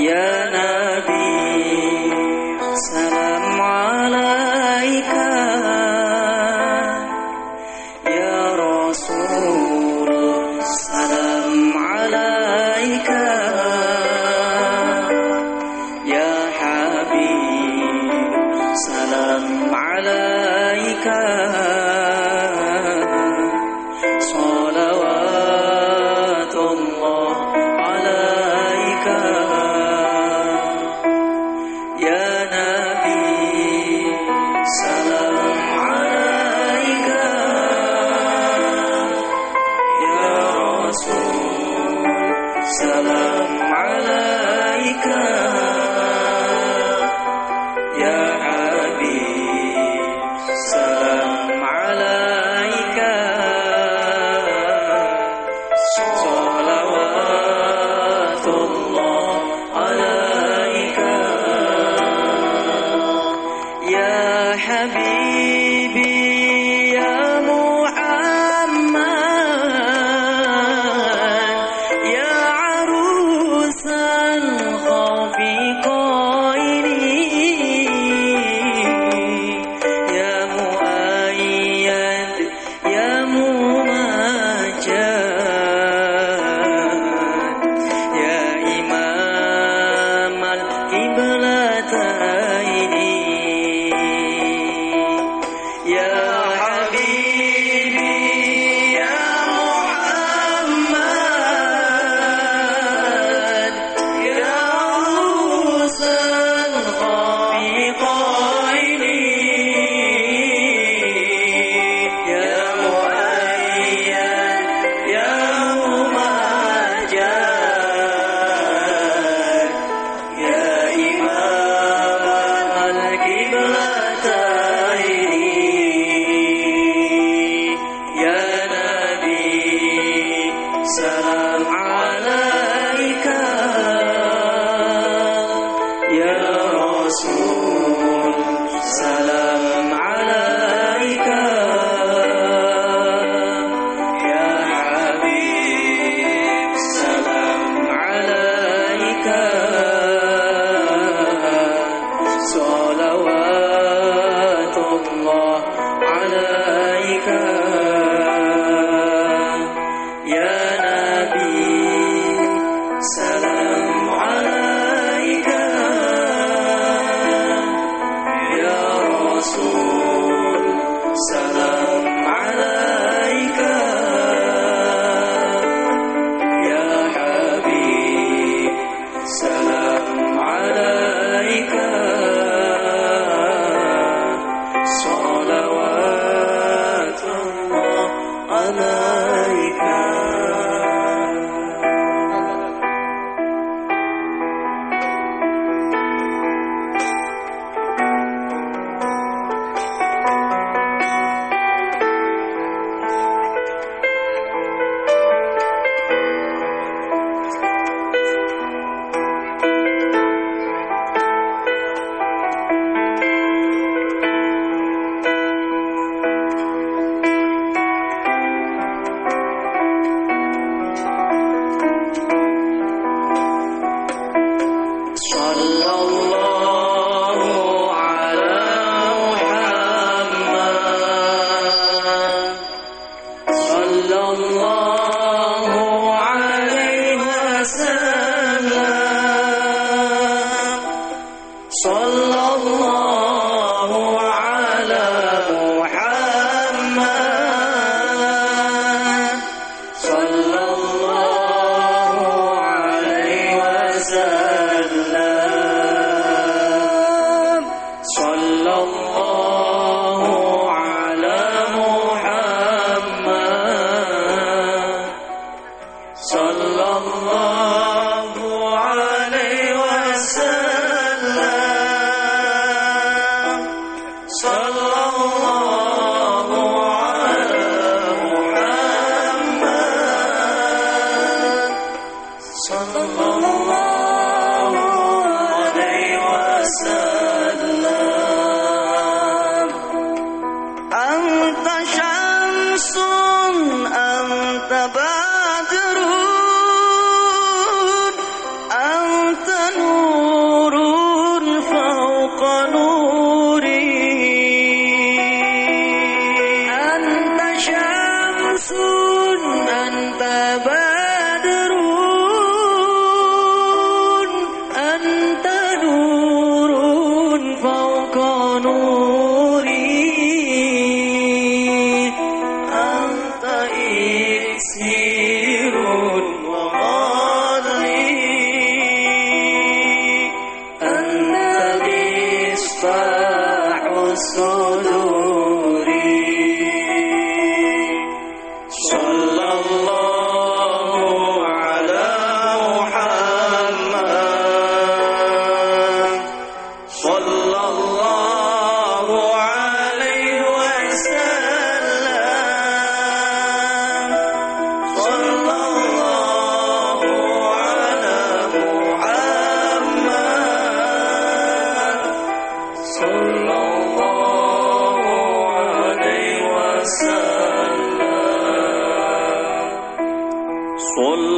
Ya Nabi Salam Alaika Ya Rasul Salam Alaika Ya Habib Salam Alaika Yeah. Christmas. كل